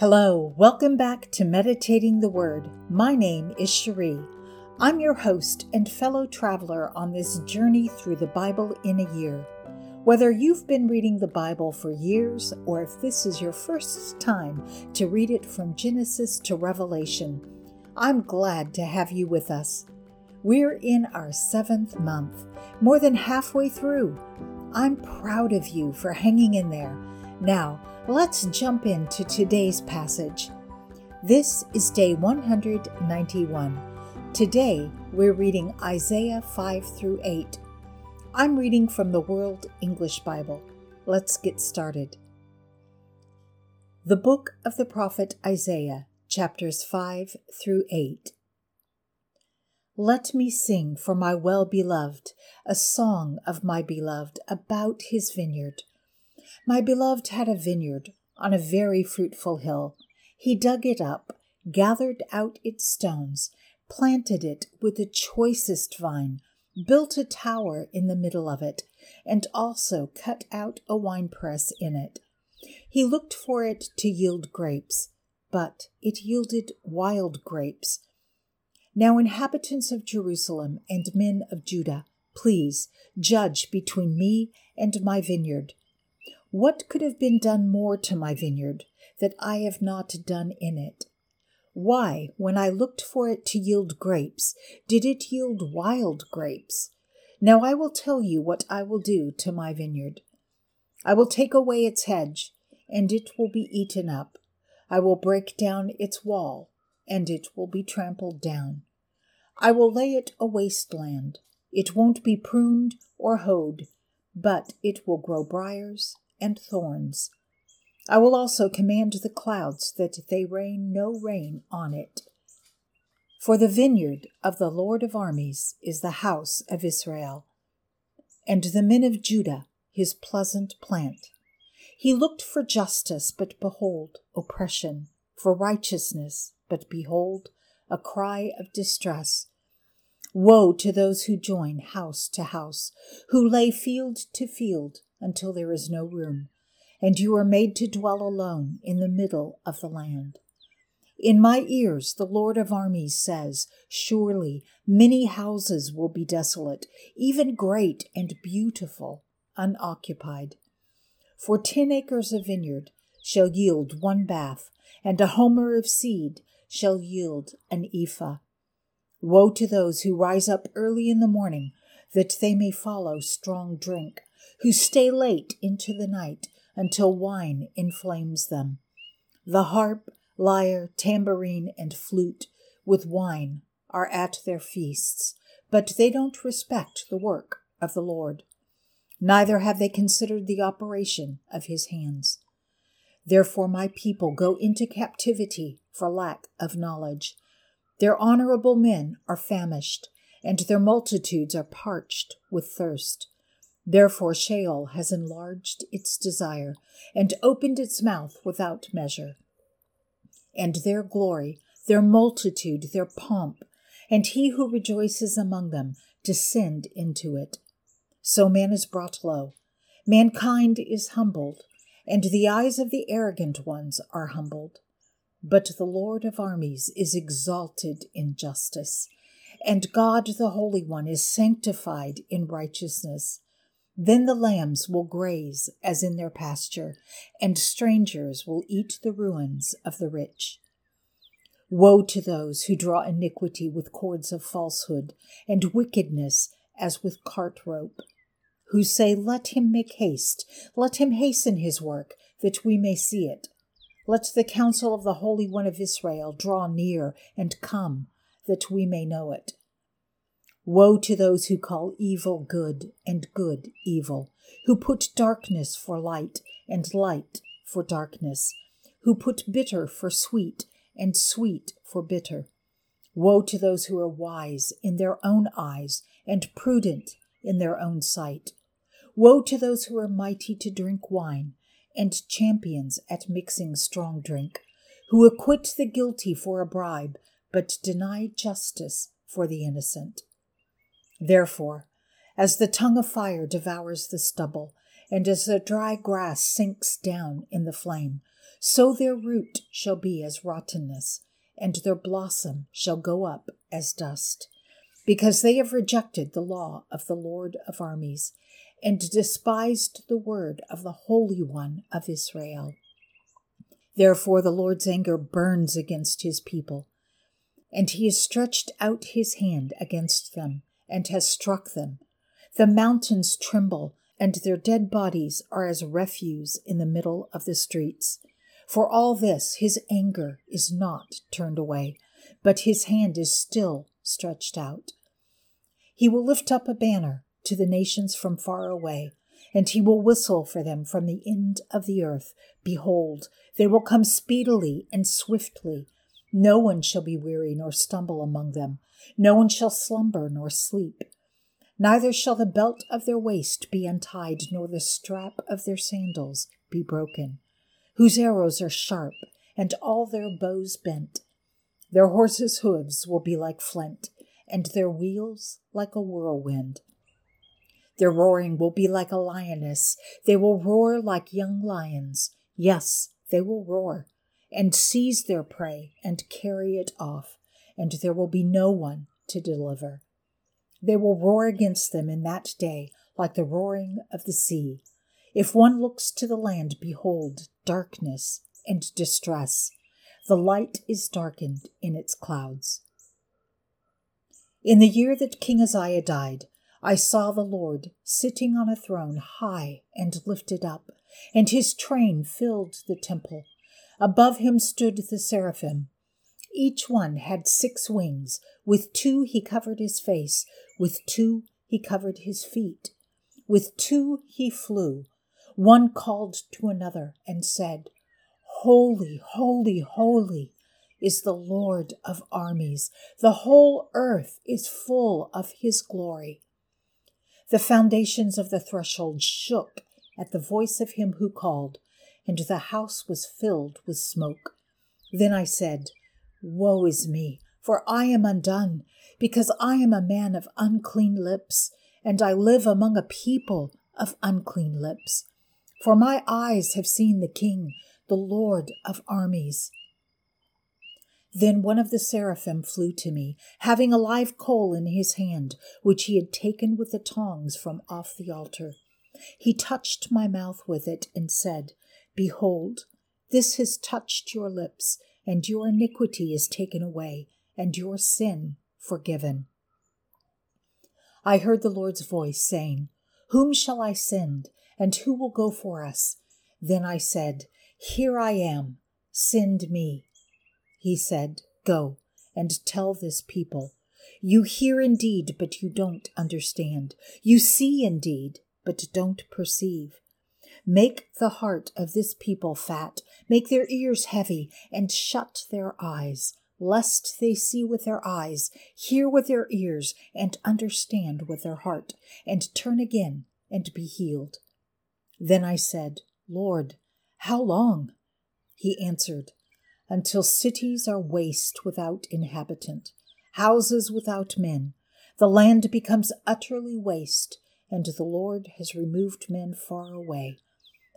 Hello, welcome back to Meditating the Word. My name is Cherie. I'm your host and fellow traveler on this journey through the Bible in a year. Whether you've been reading the Bible for years or if this is your first time to read it from Genesis to Revelation, I'm glad to have you with us. We're in our seventh month, more than halfway through. I'm proud of you for hanging in there. Now, let's jump into today's passage. This is day 191. Today, we're reading Isaiah 5 through 8. I'm reading from the World English Bible. Let's get started. The Book of the Prophet Isaiah, chapters 5 through 8. Let me sing for my well beloved a song of my beloved about his vineyard. My beloved had a vineyard on a very fruitful hill. He dug it up, gathered out its stones, planted it with the choicest vine, built a tower in the middle of it, and also cut out a winepress in it. He looked for it to yield grapes, but it yielded wild grapes. Now, inhabitants of Jerusalem and men of Judah, please judge between me and my vineyard. What could have been done more to my vineyard that I have not done in it? Why, when I looked for it to yield grapes, did it yield wild grapes? Now I will tell you what I will do to my vineyard. I will take away its hedge, and it will be eaten up. I will break down its wall, and it will be trampled down. I will lay it a wasteland. It won't be pruned or hoed, but it will grow briars and thorns. I will also command the clouds that they rain no rain on it. For the vineyard of the Lord of armies is the house of Israel, and the men of Judah his pleasant plant. He looked for justice, but behold, oppression, for righteousness, but behold, a cry of distress. Woe to those who join house to house, who lay field to field until there is no room, and you are made to dwell alone in the middle of the land. In my ears, the Lord of armies says, Surely many houses will be desolate, even great and beautiful, unoccupied. For ten acres of vineyard shall yield one bath, and a homer of seed shall yield an ephah. Woe to those who rise up early in the morning, that they may follow strong drink, who stay late into the night until wine inflames them. The harp, lyre, tambourine, and flute with wine are at their feasts, but they don't respect the work of the Lord. Neither have they considered the operation of his hands. Therefore, my people go into captivity for lack of knowledge. Their honorable men are famished, and their multitudes are parched with thirst. Therefore, Sheol has enlarged its desire and opened its mouth without measure. And their glory, their multitude, their pomp, and he who rejoices among them descend into it. So man is brought low, mankind is humbled, and the eyes of the arrogant ones are humbled. But the Lord of armies is exalted in justice, and God the Holy One is sanctified in righteousness. Then the lambs will graze as in their pasture, and strangers will eat the ruins of the rich. Woe to those who draw iniquity with cords of falsehood, and wickedness as with cart rope, who say, Let him make haste, let him hasten his work, that we may see it. Let the counsel of the Holy One of Israel draw near and come, that we may know it. Woe to those who call evil good and good evil, who put darkness for light and light for darkness, who put bitter for sweet and sweet for bitter. Woe to those who are wise in their own eyes and prudent in their own sight. Woe to those who are mighty to drink wine and champions at mixing strong drink, who acquit the guilty for a bribe, but deny justice for the innocent. Therefore, as the tongue of fire devours the stubble, and as the dry grass sinks down in the flame, so their root shall be as rottenness, and their blossom shall go up as dust, because they have rejected the law of the Lord of armies, and despised the word of the Holy One of Israel. Therefore the Lord's anger burns against his people, and he has stretched out his hand against them, and has struck them. The mountains tremble, and their dead bodies are as refuse in the middle of the streets. For all this, his anger is not turned away, but his hand is still stretched out. He will lift up a banner to the nations from far away, and he will whistle for them from the end of the earth. Behold, they will come speedily and swiftly. No one shall be weary nor stumble among them. No one shall slumber nor sleep. Neither shall the belt of their waist be untied, nor the strap of their sandals be broken, whose arrows are sharp, and all their bows bent. Their horses' hoofs will be like flint, and their wheels like a whirlwind. Their roaring will be like a lioness. They will roar like young lions. Yes, they will roar and seize their prey and carry it off, and there will be no one to deliver. They will roar against them in that day like the roaring of the sea. If one looks to the land, behold, darkness and distress. The light is darkened in its clouds. In the year that King Uzziah died, I saw the Lord sitting on a throne high and lifted up, and his train filled the temple. Above him stood the seraphim. Each one had six wings. With two he covered his face, with two he covered his feet, with two he flew. One called to another and said, Holy, holy, holy is the Lord of armies. The whole earth is full of his glory. The foundations of the threshold shook at the voice of him who called, and the house was filled with smoke. Then I said, Woe is me, for I am undone, because I am a man of unclean lips, and I live among a people of unclean lips. For my eyes have seen the King, the Lord of armies. Then one of the seraphim flew to me, having a live coal in his hand, which he had taken with the tongs from off the altar. He touched my mouth with it and said, Behold, this has touched your lips, and your iniquity is taken away, and your sin forgiven. I heard the Lord's voice saying, Whom shall I send, and who will go for us? Then I said, Here I am, send me. He said, Go and tell this people. You hear indeed, but you don't understand. You see indeed, but don't perceive. Make the heart of this people fat, make their ears heavy, and shut their eyes, lest they see with their eyes, hear with their ears, and understand with their heart, and turn again and be healed. Then I said, Lord, how long? He answered, Until cities are waste without inhabitant, houses without men. The land becomes utterly waste, and the Lord has removed men far away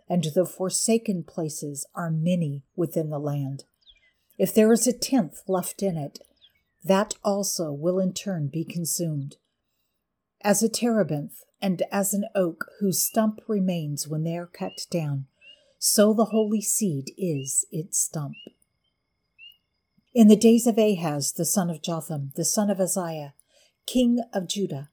and the forsaken places are many within the land. If there is a tenth left in it, that also will in turn be consumed. As a terebinth and as an oak whose stump remains when they are cut down, so the holy seed is its stump. In the days of Ahaz, the son of Jotham, the son of Uzziah, king of Judah,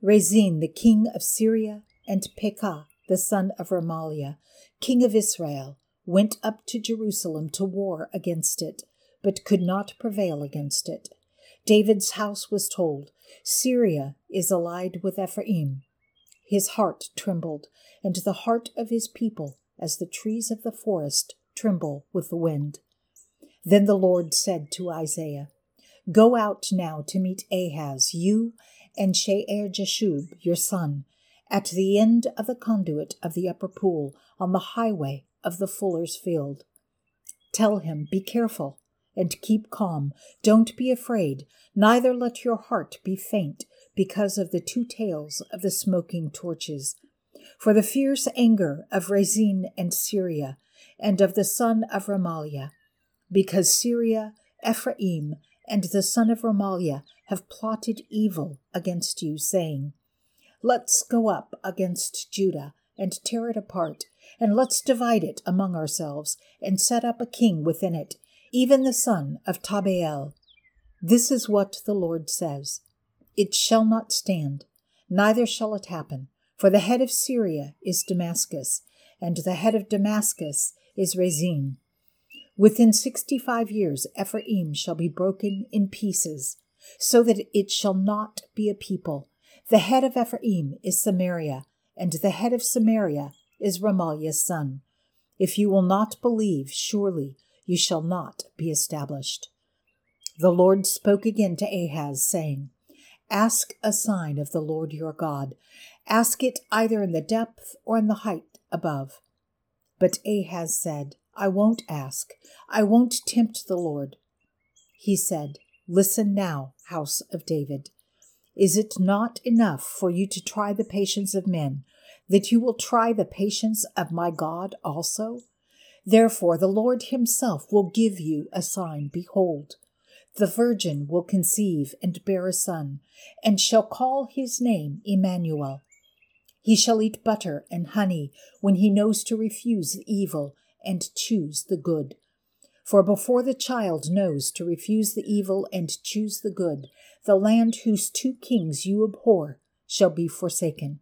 Rezin, the king of Syria, and Pekah, the son of Remaliah, king of Israel, went up to Jerusalem to war against it, but could not prevail against it. David's house was told, Syria is allied with Ephraim. His heart trembled, and the heart of his people, as the trees of the forest tremble with the wind. Then the Lord said to Isaiah, Go out now to meet Ahaz, you and Shear Jashub, your son, at the end of the conduit of the upper pool on the highway of the fuller's field. Tell him, Be careful and keep calm. Don't be afraid, neither let your heart be faint because of the two tails of the smoking torches. for the fierce anger of Rezin and Syria, and of the son of Remaliah, because Syria, Ephraim, and the son of Remaliah have plotted evil against you, saying, Let's go up against Judah and tear it apart, and let's divide it among ourselves, and set up a king within it, even the son of Tabeel. This is what the Lord says It shall not stand, neither shall it happen, for the head of Syria is Damascus, and the head of Damascus is Rezin. Within sixty five years Ephraim shall be broken in pieces, so that it shall not be a people. The head of Ephraim is Samaria, and the head of Samaria is Remaliah's son. If you will not believe, surely you shall not be established. The Lord spoke again to Ahaz, saying, Ask a sign of the Lord your God. Ask it either in the depth or in the height above. But Ahaz said, I won't ask. I won't tempt the Lord. He said, Listen now, house of David. Is it not enough for you to try the patience of men, that you will try the patience of my God also? Therefore, the Lord himself will give you a sign. Behold, the virgin will conceive and bear a son, and shall call his name Immanuel. He shall eat butter and honey when he knows to refuse the evil and choose the good. For before the child knows to refuse the evil and choose the good, the land whose two kings you abhor shall be forsaken.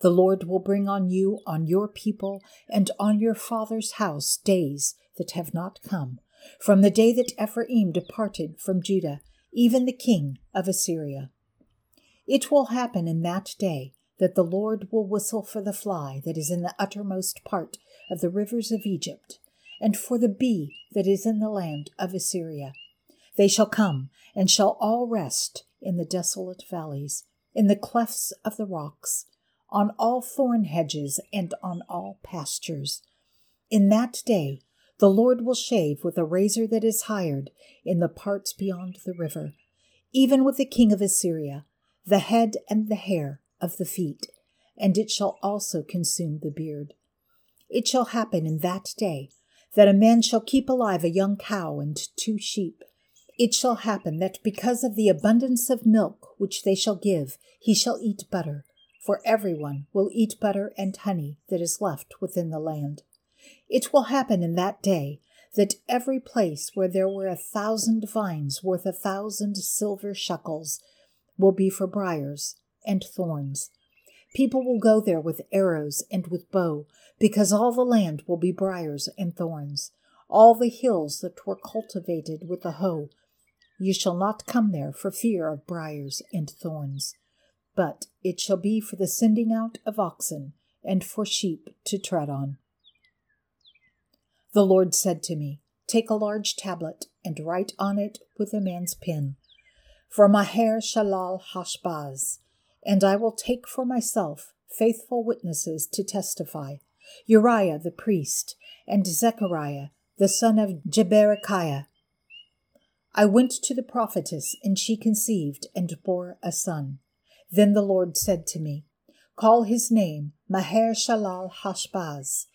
The Lord will bring on you, on your people, and on your father's house days that have not come, from the day that Ephraim departed from Judah, even the king of Assyria. It will happen in that day that the Lord will whistle for the fly that is in the uttermost part of the rivers of Egypt, and for the bee that is in the land of Assyria. They shall come, and shall all rest in the desolate valleys, in the clefts of the rocks, on all thorn hedges, and on all pastures. In that day the Lord will shave with a razor that is hired in the parts beyond the river, even with the king of Assyria, the head and the hair of the feet, and it shall also consume the beard. It shall happen in that day that a man shall keep alive a young cow and two sheep. It shall happen that because of the abundance of milk which they shall give, he shall eat butter, for everyone will eat butter and honey that is left within the land. It will happen in that day that every place where there were a thousand vines worth a thousand silver shekels will be for briers and thorns. People will go there with arrows and with bow, because all the land will be briers and thorns, all the hills that were cultivated with the hoe. You shall not come there for fear of briers and thorns, but it shall be for the sending out of oxen and for sheep to tread on. The Lord said to me, Take a large tablet and write on it with a man's pen, for Maher Shalal Hashbaz, and I will take for myself faithful witnesses to testify Uriah the priest, and Zechariah the son of Jeberechiah. I went to the prophetess, and she conceived and bore a son. Then the Lord said to me, Call his name Maher Shalal Hashbaz,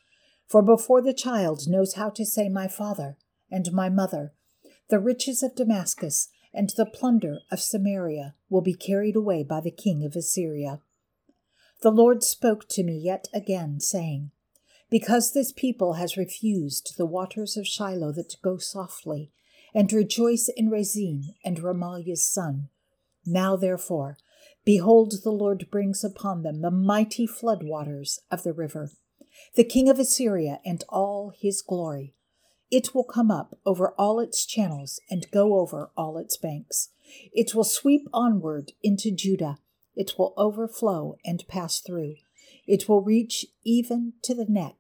for before the child knows how to say my father and my mother, the riches of Damascus and the plunder of Samaria will be carried away by the king of Assyria. The Lord spoke to me yet again, saying, Because this people has refused the waters of Shiloah that go softly, and rejoice in Rezin and Remaliah's son, now therefore, behold, the Lord brings upon them the mighty flood waters of the river, the king of Assyria and all his glory it will come up over all its channels and go over all its banks. It will sweep onward into Judah. It will overflow and pass through. It will reach even to the neck.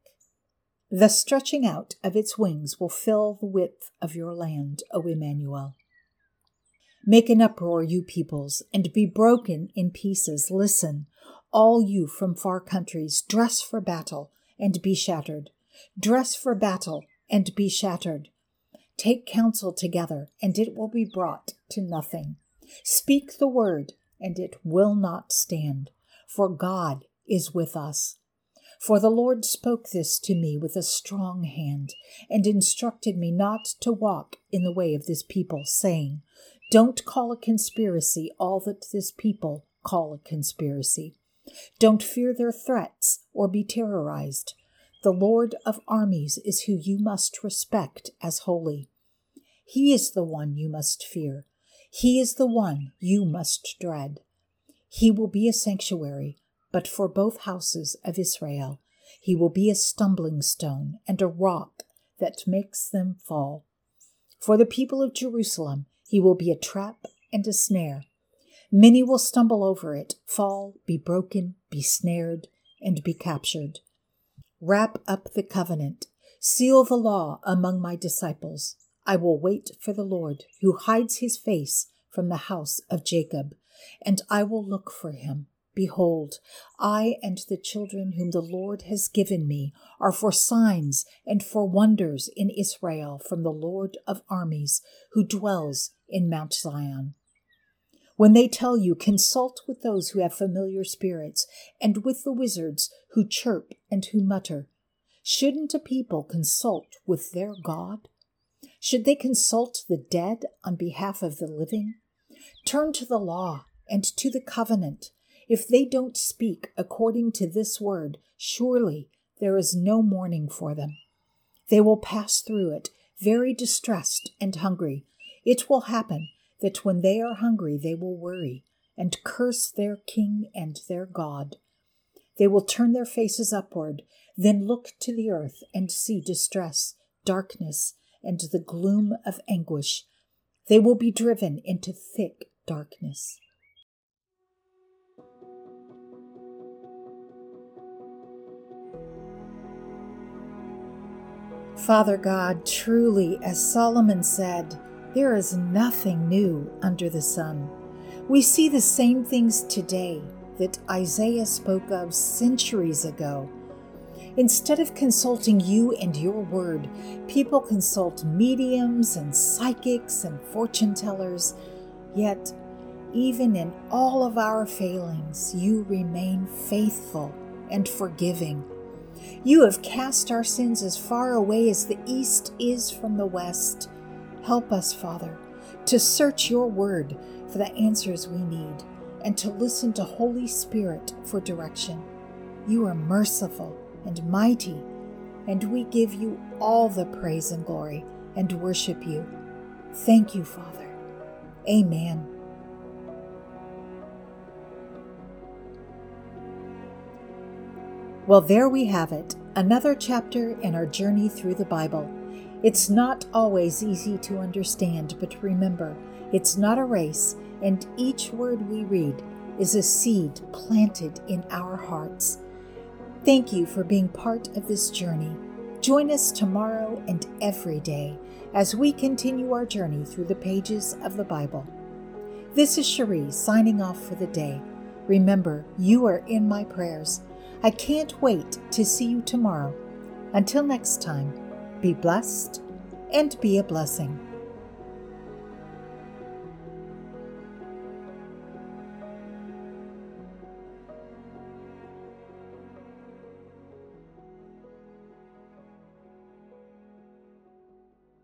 The stretching out of its wings will fill the width of your land, O Immanuel. Make an uproar, you peoples, and be broken in pieces. Listen, all you from far countries, dress for battle and be shattered. Dress for battle and be shattered. Take counsel together, and it will be brought to nothing. Speak the word, and it will not stand. For God is with us. For the Lord spoke this to me with a strong hand, and instructed me not to walk in the way of this people, saying, Don't call a conspiracy all that this people call a conspiracy. Don't fear their threats or be terrorized. The Lord of armies is who you must respect as holy. He is the one you must fear. He is the one you must dread. He will be a sanctuary but for both houses of Israel. He will be a stumbling stone and a rock that makes them fall. For the people of Jerusalem, he will be a trap and a snare. Many will stumble over it, fall, be broken, be snared, and be captured. Wrap up the covenant, seal the law among my disciples. I will wait for the Lord, who hides his face from the house of Jacob, and I will look for him. Behold, I and the children whom the Lord has given me are for signs and for wonders in Israel from the Lord of armies, who dwells in Mount Zion. When they tell you, consult with those who have familiar spirits, and with the wizards who chirp and who mutter. Shouldn't a people consult with their God? Should they consult the dead on behalf of the living? Turn to the law and to the covenant if they don't speak according to this word, surely there is no mourning for them. They will pass through it, very distressed and hungry. It will happen that when they are hungry, they will worry and curse their king and their God. They will turn their faces upward, then look to the earth and see distress, darkness, and the gloom of anguish. They will be driven into thick darkness. Father God, truly, as Solomon said, there is nothing new under the sun. We see the same things today that Isaiah spoke of centuries ago. Instead of consulting you and your word, people consult mediums and psychics and fortune tellers. Yet, even in all of our failings, you remain faithful and forgiving you have cast our sins as far away as the east is from the west. Help us, Father, to search your word for the answers we need and to listen to Holy Spirit for direction. You are merciful and mighty, and we give you all the praise and glory and worship you. Thank you, Father. Amen. Well, there we have it, another chapter in our journey through the Bible. It's not always easy to understand, but remember, it's not a race, and each word we read is a seed planted in our hearts. Thank you for being part of this journey. Join us tomorrow and every day as we continue our journey through the pages of the Bible. This is Cherie signing off for the day. Remember, you are in my prayers. I can't wait to see you tomorrow. Until next time, be blessed and be a blessing.